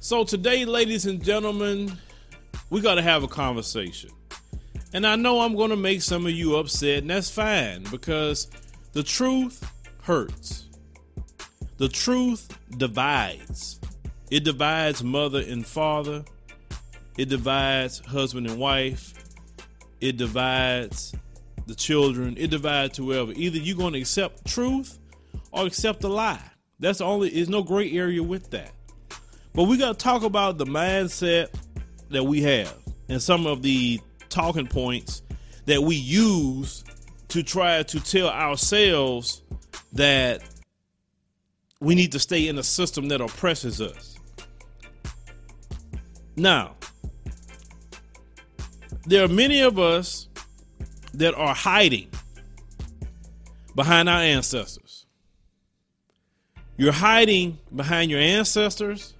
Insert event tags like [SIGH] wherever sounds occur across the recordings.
So today, ladies and gentlemen, we got to have a conversation. And I know I'm going to make some of you upset, and that's fine because the truth hurts. The truth divides. It divides mother and father. It divides husband and wife. It divides the children. It divides whoever. Either you're going to accept truth or accept a lie. That's the only, there's no gray area with that. But we got to talk about the mindset that we have and some of the talking points that we use to try to tell ourselves that we need to stay in a system that oppresses us. Now, there are many of us that are hiding behind our ancestors. You're hiding behind your ancestors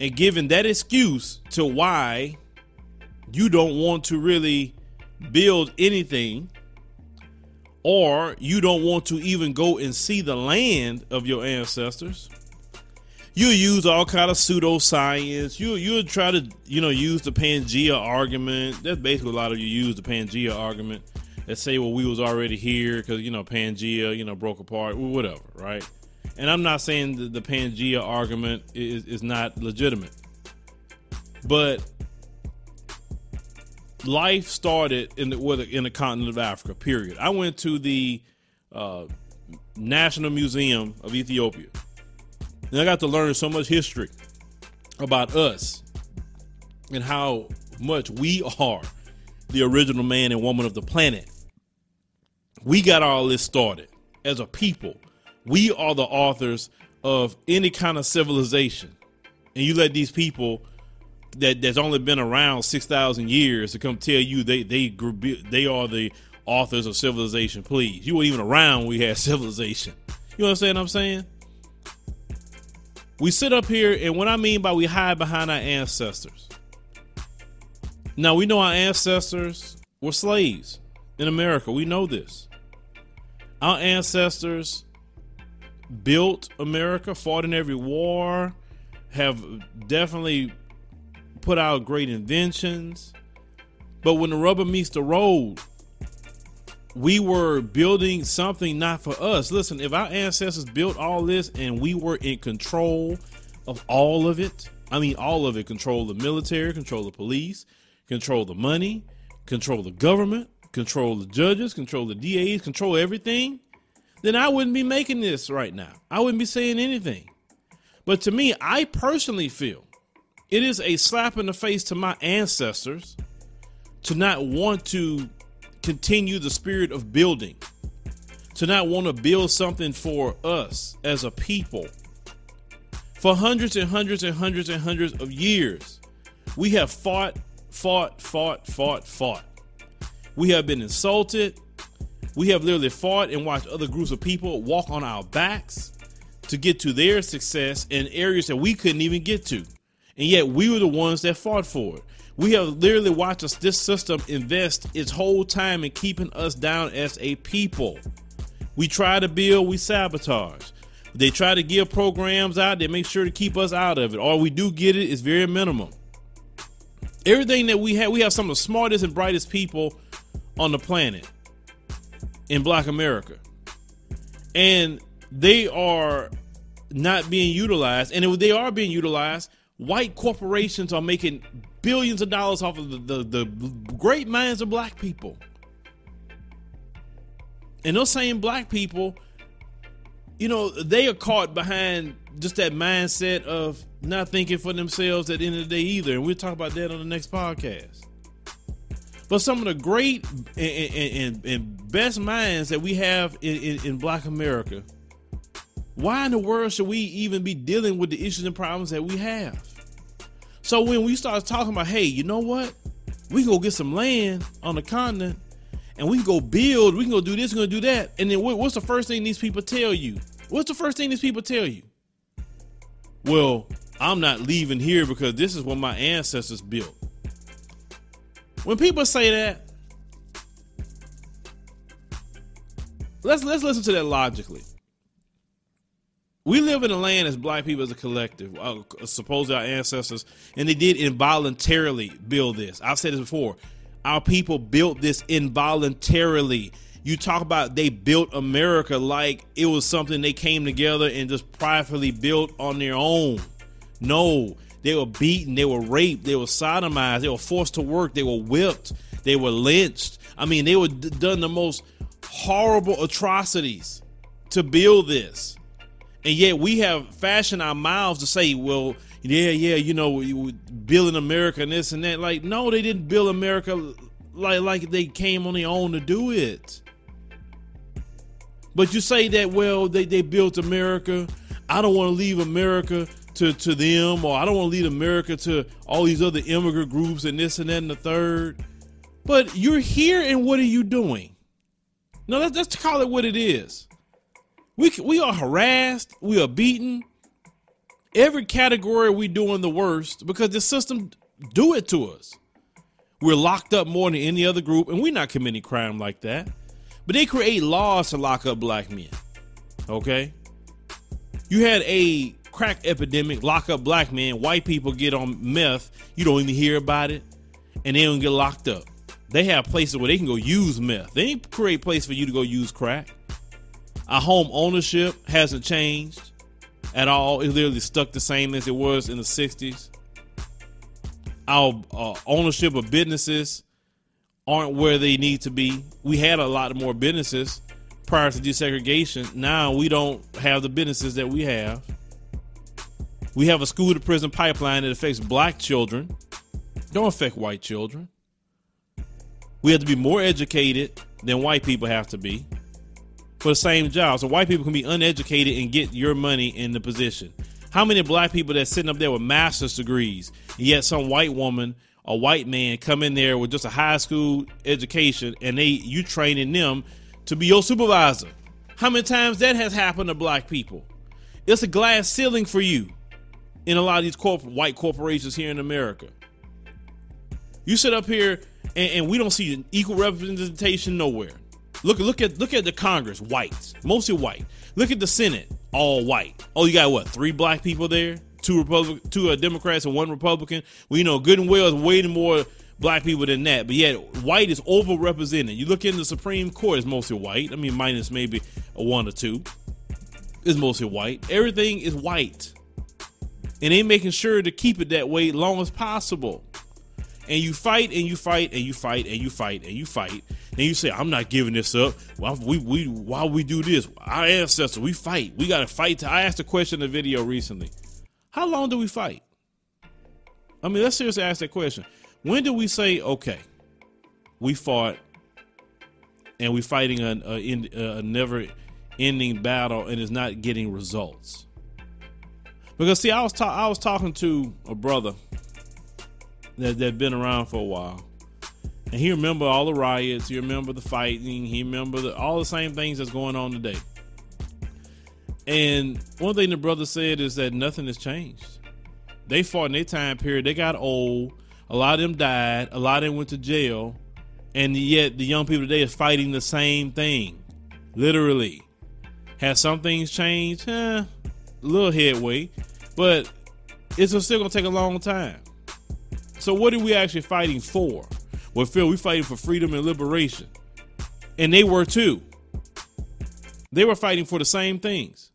and giving that excuse to why you don't want to really build anything or you don't want to even go and see the land of your ancestors. You use all kind of pseudoscience. You you try to you know use the pangea argument. That's basically a lot of you use the pangea argument that say well we was already here because you know pangea you know broke apart whatever right and I'm not saying that the Pangea argument is, is not legitimate, but life started in the in the continent of Africa. Period. I went to the uh, National Museum of Ethiopia, and I got to learn so much history about us and how much we are the original man and woman of the planet. We got all this started as a people we are the authors of any kind of civilization. And you let these people that that's only been around 6,000 years to come tell you they they they are the authors of civilization, please. You weren't even around when we had [LAUGHS] civilization. You understand what I'm saying? We sit up here, and what I mean by we hide behind our ancestors. Now, we know our ancestors were slaves in America. We know this. Our ancestors built America, fought in every war, have definitely put out great inventions. But when the rubber meets the road, we were building something not for us. Listen, if our ancestors built all this and we were in control of all of it, I mean, all of it control the military, control the police, control the money, control the government, control the judges, control the DAs, control everything then I wouldn't be making this right now. I wouldn't be saying anything. But to me, I personally feel it is a slap in the face to my ancestors to not want to continue the spirit of building, to not want to build something for us as a people. For hundreds and hundreds and hundreds and hundreds of years, we have fought, fought, fought, fought, fought. We have been insulted, we have literally fought and watched other groups of people walk on our backs to get to their success in areas that we couldn't even get to. And yet we were the ones that fought for it. We have literally watched us, this system invest its whole time in keeping us down as a people. We try to build, we sabotage. They try to give programs out, they make sure to keep us out of it. All we do get it is very minimum. Everything that we have, we have some of the smartest and brightest people on the planet in black America. And they are not being utilized. And if they are being utilized, white corporations are making billions of dollars off of the, the, the great minds of black people. And those same black people, you know, they are caught behind just that mindset of not thinking for themselves at the end of the day either. And we'll talk about that on the next podcast. But some of the great and, and, and best minds that we have in, in, in Black America, why in the world should we even be dealing with the issues and problems that we have? So when we start talking about, hey, you know what? We can go get some land on the continent and we can go build, we can go do this, we can go do that. And then what's the first thing these people tell you? What's the first thing these people tell you? Well, I'm not leaving here because this is what my ancestors built. When people say that, let's let's listen to that logically. We live in a land as black people as a collective, uh, suppose our ancestors, and they did involuntarily build this. I've said this before. Our people built this involuntarily. You talk about they built America like it was something they came together and just pridefully built on their own. No, they were beaten, they were raped, they were sodomized, they were forced to work, they were whipped, they were lynched. I mean, they were d- done the most horrible atrocities to build this. And yet we have fashioned our mouths to say, well, yeah, yeah, you know, building America and this and that. Like, no, they didn't build America like like they came on their own to do it. But you say that, well, they, they built America. I don't want to leave America to, to them, or I don't want to lead America to all these other immigrant groups and this and that and the third. But you're here, and what are you doing? No, let's, let's call it what it is. We we are harassed, we are beaten. Every category we doing the worst because the system do it to us. We're locked up more than any other group, and we're not committing crime like that. But they create laws to lock up black men. Okay? You had a crack epidemic, lock up black men, white people get on meth, you don't even hear about it, and they don't get locked up. They have places where they can go use meth. They ain't create place for you to go use crack. Our home ownership hasn't changed at all. It's literally stuck the same as it was in the 60s. Our uh, ownership of businesses aren't where they need to be. We had a lot more businesses prior to desegregation. Now we don't have the businesses that we have. We have a school to prison pipeline that affects black children, don't affect white children. We have to be more educated than white people have to be for the same job. So white people can be uneducated and get your money in the position. How many black people that's sitting up there with master's degrees, and yet some white woman or white man come in there with just a high school education and they you training them to be your supervisor? How many times that has happened to black people? It's a glass ceiling for you in a lot of these corp- white corporations here in America. You sit up here and, and we don't see equal representation nowhere. Look look at look at the Congress, whites, mostly white. Look at the Senate, all white. Oh, you got what? Three black people there, two Republic, two uh, Democrats and one Republican. Well, you know, good and well is way more black people than that. But yet, white is overrepresented. You look in the Supreme Court, it's mostly white. I mean, minus maybe a one or two. It's mostly white. Everything is white and they making sure to keep it that way long as possible. And you fight and you fight and you fight and you fight and you fight and you say, "I'm not giving this up." Well, we we why we do this? Our ancestors, we fight. We got to fight. I asked a question in the video recently. How long do we fight? I mean, let's seriously ask that question. When do we say, "Okay, we fought and we're fighting a, a, a never-ending battle and it's not getting results"? Because see, I was ta- I was talking to a brother that that been around for a while, and he remember all the riots, he remember the fighting, he remember the, all the same things that's going on today. And one thing the brother said is that nothing has changed. They fought in their time period. They got old. A lot of them died. A lot of them went to jail. And yet the young people today are fighting the same thing. Literally. Has some things changed? Eh, a little headway but it's still gonna take a long time. So what are we actually fighting for? Well, Phil, we fighting for freedom and liberation, and they were too. They were fighting for the same things,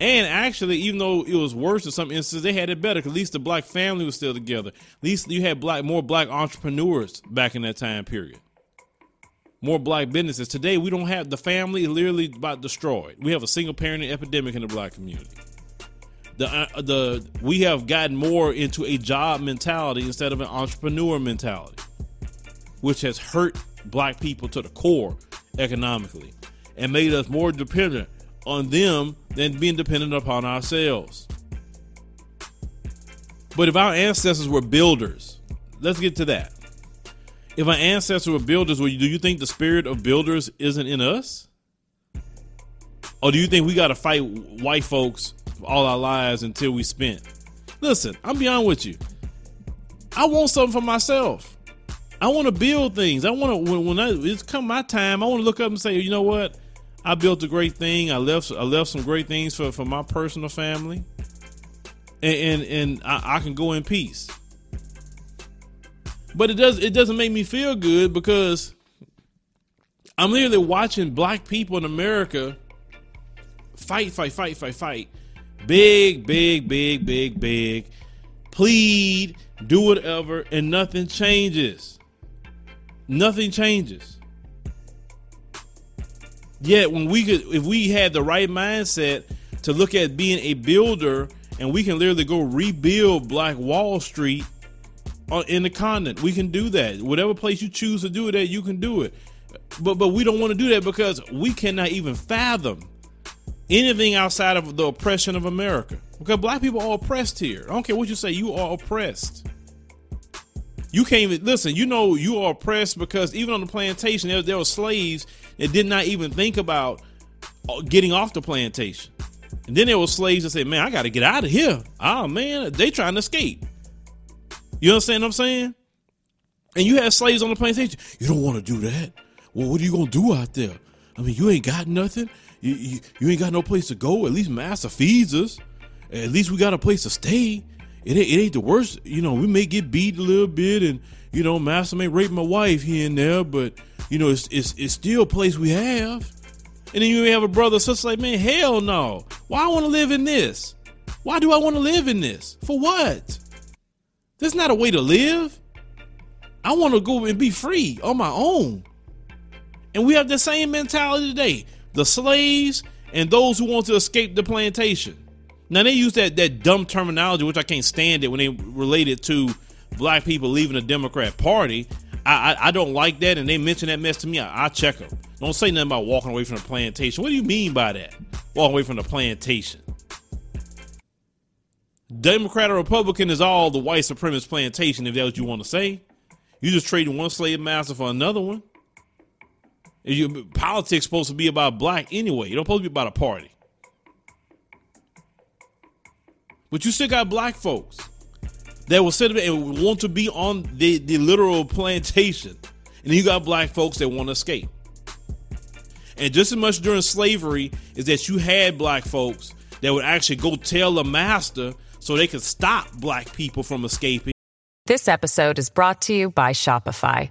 And actually, even though it was worse in some instances, they had it better. At least the black family was still together. At least you had black more black entrepreneurs back in that time period. More black businesses. Today, we don't have the family literally about destroyed. We have a single parenting epidemic in the black community. The uh, the we have gotten more into a job mentality instead of an entrepreneur mentality, which has hurt black people to the core economically and made us more dependent on them than being dependent upon ourselves. But if our ancestors were builders, let's get to that. If our ancestors were builders, do you think the spirit of builders isn't in us? Or do you think we got to fight white folks all our lives until we spent? Listen, I'm beyond with you. I want something for myself. I want to build things. I want to when, when I, it's come my time. I want to look up and say, you know what? I built a great thing. I left I left some great things for, for my personal family, and and, and I, I can go in peace. But it does it doesn't make me feel good because I'm literally watching black people in America fight, fight, fight, fight, fight, big, big, big, big, big, plead, do whatever, and nothing changes. Nothing changes. Yet when we could, if we had the right mindset to look at being a builder, and we can literally go rebuild Black Wall Street uh, in the continent, we can do that. Whatever place you choose to do it at, you can do it. But but we don't want to do that because we cannot even fathom anything outside of the oppression of America. Because black people are oppressed here. I don't care what you say, you are oppressed. You can't even listen. You know you are oppressed because even on the plantation, there, there were slaves that did not even think about uh, getting off the plantation. And then there were slaves that said, "Man, I got to get out of here." Oh man, they trying to escape. You understand what I'm saying? And you have slaves on the plantation. You don't want to do that. Well, what are you gonna do out there? I mean, you ain't got nothing. You, you, ain't got no place to go. At least Master feeds us. At least we got a place to stay. It ain't, it ain't the worst. You know, we may get beat a little bit, and you know, Master may rape my wife here and there, but you know, it's it's, it's still a place we have. And then you may have a brother or sister like, man, hell no. Why I want to live in this? Why do I want to live in this? For what? That's not a way to live. I want to go and be free on my own. And we have the same mentality today. The slaves and those who want to escape the plantation. Now they use that that dumb terminology, which I can't stand it when they relate it to black people leaving the Democrat Party. I, I, I don't like that, and they mention that mess to me. I, I check them. Don't say nothing about walking away from the plantation. What do you mean by that? Walking away from the plantation. Democrat or Republican is all the white supremacist plantation, if that's what you want to say. You just trading one slave master for another one. You, politics supposed to be about black anyway. You don't supposed to be about a party. But you still got black folks that will sit and want to be on the, the literal plantation. And you got black folks that want to escape. And just as much during slavery is that you had black folks that would actually go tell the master so they could stop black people from escaping. This episode is brought to you by Shopify.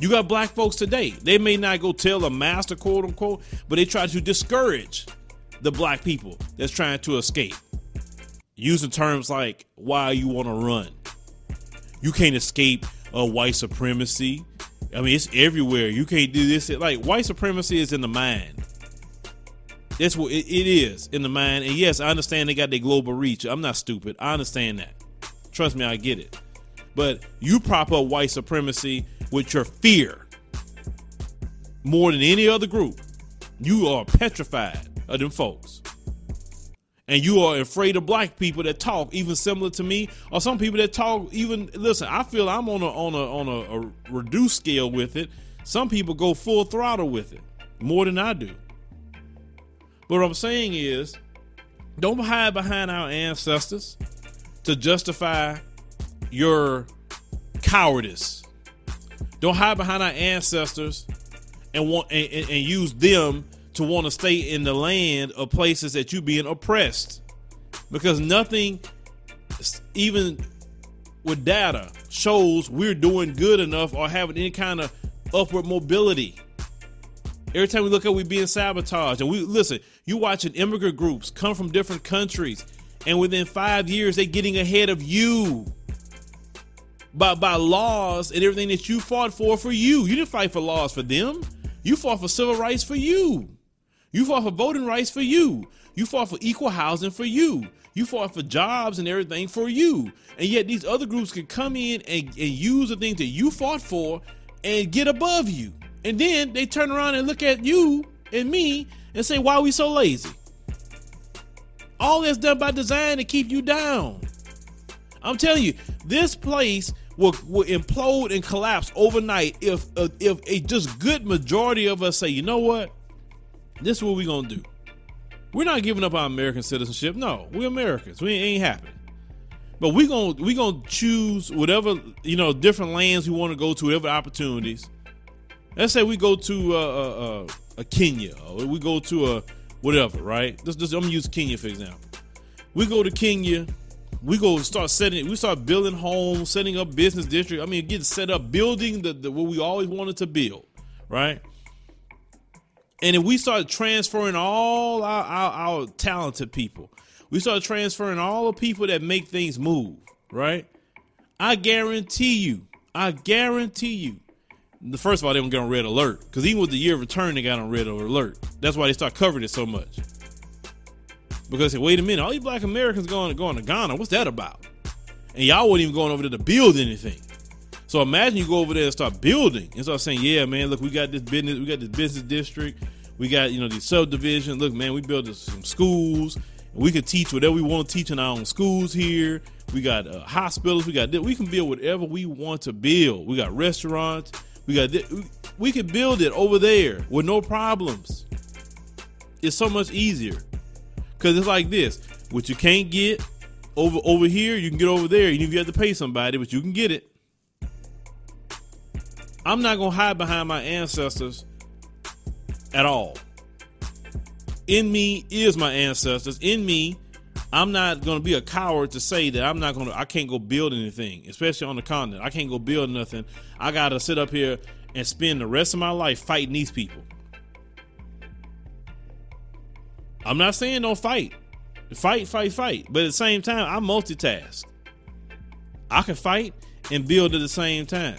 You got black folks today. They may not go tell a master, quote unquote, but they try to discourage the black people that's trying to escape. Using terms like why you want to run. You can't escape uh, white supremacy. I mean, it's everywhere. You can't do this. Like white supremacy is in the mind. That's what it is in the mind. And yes, I understand they got their global reach. I'm not stupid. I understand that. Trust me, I get it. But you prop up white supremacy with your fear more than any other group. You are petrified of them folks and you are afraid of black people that talk even similar to me or some people that talk even listen i feel i'm on a on a on a, a reduced scale with it some people go full throttle with it more than i do but what i'm saying is don't hide behind our ancestors to justify your cowardice. Don't hide behind our ancestors and want and, and, and use them to want to stay in the land of places that you being oppressed. Because nothing even with data shows we're doing good enough or having any kind of upward mobility. Every time we look at we being sabotaged. And we listen, you watching immigrant groups come from different countries, and within five years they getting ahead of you. By by laws and everything that you fought for for you. You didn't fight for laws for them. You fought for civil rights for you. You fought for voting rights for you. You fought for equal housing for you. You fought for jobs and everything for you. And yet these other groups can come in and, and use the things that you fought for and get above you. And then they turn around and look at you and me and say, why are we so lazy? All that's done by design to keep you down. I'm telling you, this place will, will implode and collapse overnight if uh, if a just good majority of us say, you know what, this is what we're gonna do. We're not giving up our American citizenship. No, we're Americans. We ain't happening. But we gonna we gonna choose whatever you know different lands we want to go to, whatever opportunities. Let's say we go to uh, uh, uh, a Kenya or we go to a whatever, right? This, this, I'm gonna use Kenya for example. We go to Kenya, we go start setting, we start building homes, setting up business district. I mean, getting set up, building the, the what we always wanted to build, right? And if we start transferring all our, our, our talented people, we start transferring all the people that make things move, right? I guarantee you, I guarantee you, the first of all, they don't get on red alert because even with the year of return, they got on red alert. That's why they start covering it so much. Because say, wait a minute, all these black Americans going, going to Ghana, what's that about? And y'all weren't even going over there to build anything. So imagine you go over there and start building and start saying, yeah, man, look, we got this business, we got this business district, we got, you know, these subdivision. Look, man, we built some schools. We could teach whatever we want to teach in our own schools here. We got uh, hospitals. We got we can build whatever we want to build. We got restaurants. We got we can build it over there with no problems. It's so much easier because it's like this: what you can't get over over here, you can get over there. Even if you have to pay somebody, but you can get it. I'm not gonna hide behind my ancestors at all. In me is my ancestors. In me, I'm not to be a coward to say that I'm not to, I can't go build anything, especially on the continent. I can't go build nothing. I got to sit up here and spend the rest of my life fighting these people. I'm not saying don't fight. Fight, fight, fight. But at the same time, I multitask. I can fight and build at the same time.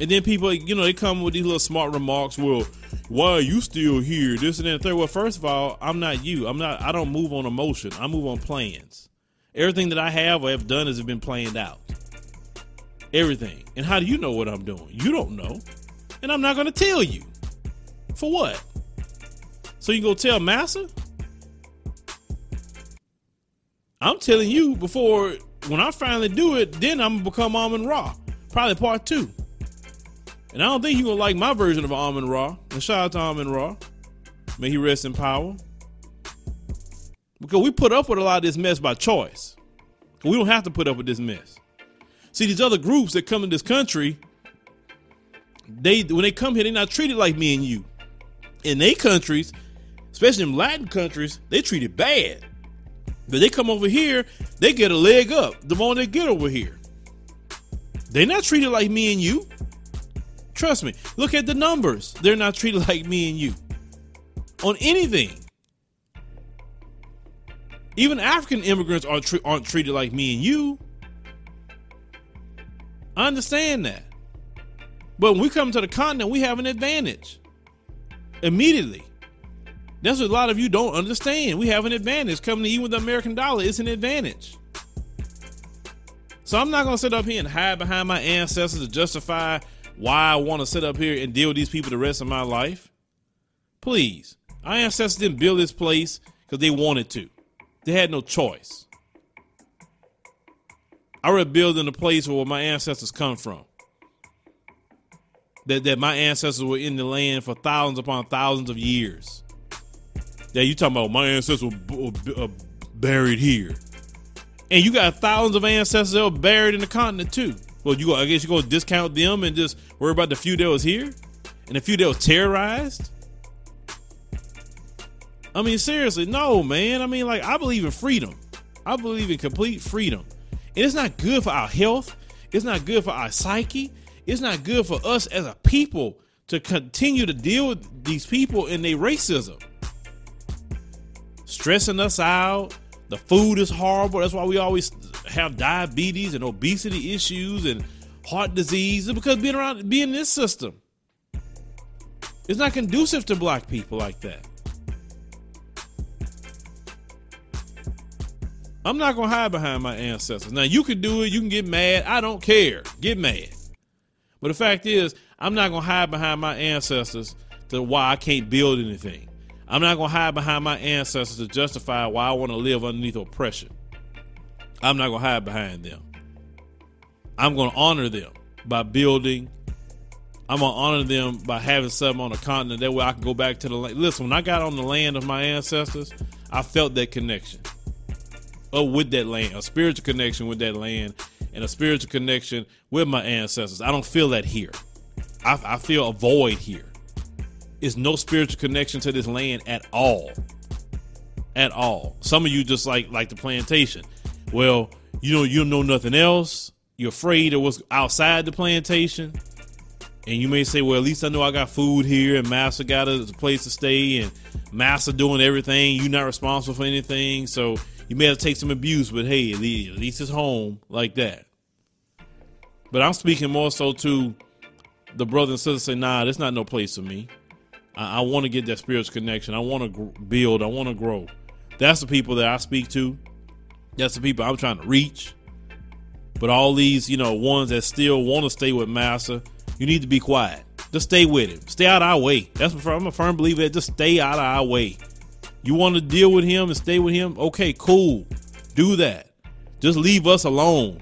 And then people, you know, they come with these little smart remarks. Well, why are you still here? This and that. Third. Well, first of all, I'm not you. I'm not. I don't move on emotion. I move on plans. Everything that I have or have done has been planned out. Everything. And how do you know what I'm doing? You don't know, and I'm not going to tell you. For what? So you go tell Massa? I'm telling you before when I finally do it, then I'm gonna become almond raw. Probably part two. And I don't think you're gonna like my version of almond raw. And shout out to almond raw. May he rest in power. Because we put up with a lot of this mess by choice. We don't have to put up with this mess. See, these other groups that come in this country, they when they come here, they're not treated like me and you. In their countries, especially in Latin countries, they treat it bad. But they come over here, they get a leg up the moment they get over here. They're not treated like me and you. Trust me. Look at the numbers. They're not treated [LAUGHS] like me and you on anything. Even African immigrants aren't, tre- aren't treated like me and you. I understand that. But when we come to the continent, we have an advantage immediately. That's what a lot of you don't understand. We have an advantage coming to you with the American dollar. It's an advantage. So I'm not going to sit up here and hide behind my ancestors to justify why I want to sit up here and deal with these people the rest of my life. Please. Our ancestors didn't build this place because they wanted to. They had no choice. I read building a place where my ancestors come from. That, that my ancestors were in the land for thousands upon thousands of years. That you talking about my ancestors were, uh, buried here. And you got thousands of ancestors that were buried in the continent too. Well, you go, I guess you go discount them and just worry about the few that was here and the few that was terrorized. I mean, seriously, no, man. I mean, like, I believe in freedom. I believe in complete freedom. And it's not good for our health. It's not good for our psyche. It's not good for us as a people to continue to deal with these people and their racism. Stressing us out. The food is horrible. That's why we always have diabetes and obesity issues and heart disease. It's because being around being in this system. It's not conducive to black people like that. I'm not gonna hide behind my ancestors. Now you can do it, you can get mad. I don't care. Get mad. But the fact is, I'm not gonna hide behind my ancestors to why I can't build anything. I'm not gonna hide behind my ancestors to justify why I want to live underneath oppression. I'm not gonna hide behind them. I'm gonna honor them by building. I'm gonna honor them by having something on the continent. That way I can go back to the land. Listen, when I got on the land of my ancestors, I felt that connection oh, with that land, a spiritual connection with that land, and a spiritual connection with my ancestors. I don't feel that here. I, I feel a void here. It's no spiritual connection to this land at all. At all. Some of you just like like the plantation. Well, you know you know nothing else. You're afraid of what's outside the plantation. And you may say, well, at least I know I got food here and Master got a place to stay and Master doing everything. You're not responsible for anything. So you may have to take some abuse, but hey, at least, it's home like that. But I'm speaking more so to the brothers and sisters say, nah, there's not no place for me. I, I want to get that spiritual connection. I want to gr- build. I want to grow. That's the people that I speak to. That's the people I'm trying to reach. But all these, you know, ones that still want to stay with Master, you need to be quiet. Just stay with him. Stay out of our way. That's what I'm a firm believer that just stay out of our way. You want to deal with him and stay with him? Okay, cool. Do that. Just leave us alone.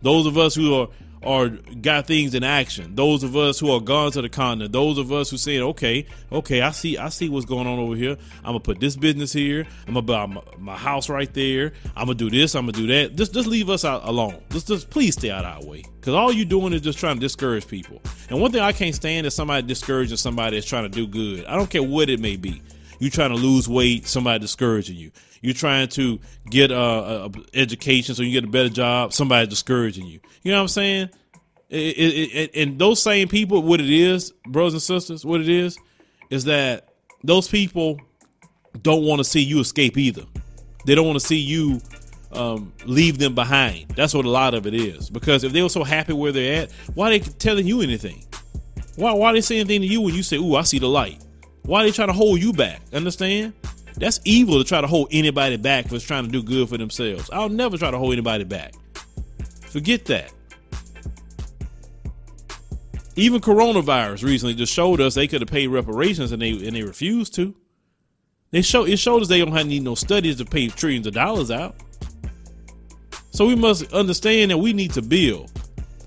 Those of us who are are got things in action. Those of us who are gone to the continent. Those of us who saying, okay, okay, I see, I see what's going on over here. I'm gonna put this business here. I'm gonna buy my, my house right there. I'm gonna do this. I'm gonna do that. Just, just leave us out alone. Just, just please stay out of our way. Cause all you're doing is just trying to discourage people. And one thing I can't stand is somebody discouraging somebody that's trying to do good. I don't care what it may be. You trying to lose weight, somebody discouraging you. You're trying to get a, a, education so you get a better job, somebody discouraging you. You know what I'm saying? It, it, it, and those same people, what it is, brothers and sisters, what it is, is that those people don't want to see you escape either. They don't want to see you um, leave them behind. That's what a lot of it is. Because if they were so happy where they're at, why are they telling you anything? Why why are they saying anything to you when you say, "Ooh, I see the light"? Why are they trying to hold you back? Understand? That's evil to try to hold anybody back for trying to do good for themselves. I'll never try to hold anybody back. Forget that. Even coronavirus recently just showed us they could have paid reparations and they and they refused to. They show it showed us they don't have need no studies to pay trillions of dollars out. So we must understand that we need to build.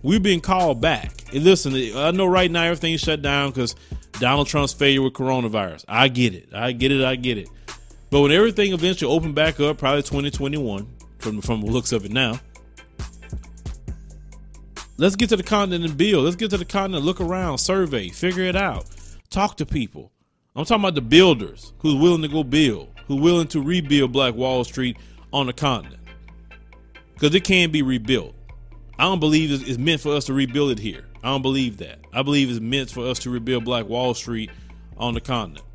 We're being called back. And listen, I know right now everything's shut down because Donald Trump's failure with coronavirus. I get it. I get it. I get it. But when everything eventually opened back up, probably 2021, from from the looks of it now, let's get to the continent and build. Let's get to the continent, look around, survey, figure it out, talk to people. I'm talking about the builders who's willing to go build, who willing to rebuild Black Wall Street on the continent, because it can be rebuilt. I don't believe it's meant for us to rebuild it here. I don't believe that. I believe it's meant for us to rebuild Black Wall Street on the continent.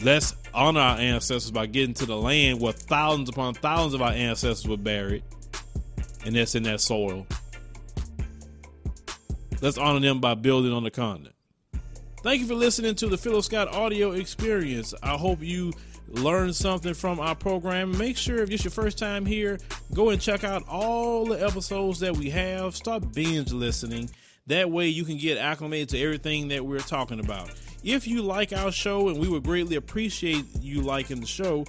Let's honor our ancestors by getting to the land where thousands upon thousands of our ancestors were buried, and that's in that soil. Let's honor them by building on the continent. Thank you for listening to the Philo Scott audio experience. I hope you learn something from our program. Make sure if it's your first time here, go and check out all the episodes that we have. Start binge listening. That way you can get acclimated to everything that we're talking about. If you like our show, and we would greatly appreciate you liking the show,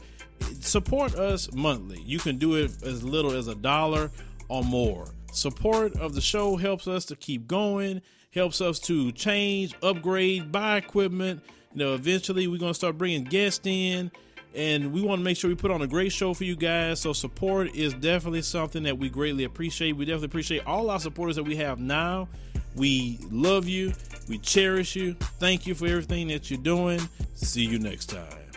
support us monthly. You can do it as little as a dollar or more. Support of the show helps us to keep going, helps us to change, upgrade, buy equipment. You know, eventually we're going to start bringing guests in and we want to make sure we put on a great show for you guys. So support is definitely something that we greatly appreciate. We definitely appreciate all our supporters that we have now. We love you. We cherish you. Thank you for everything that you're doing. See you next time.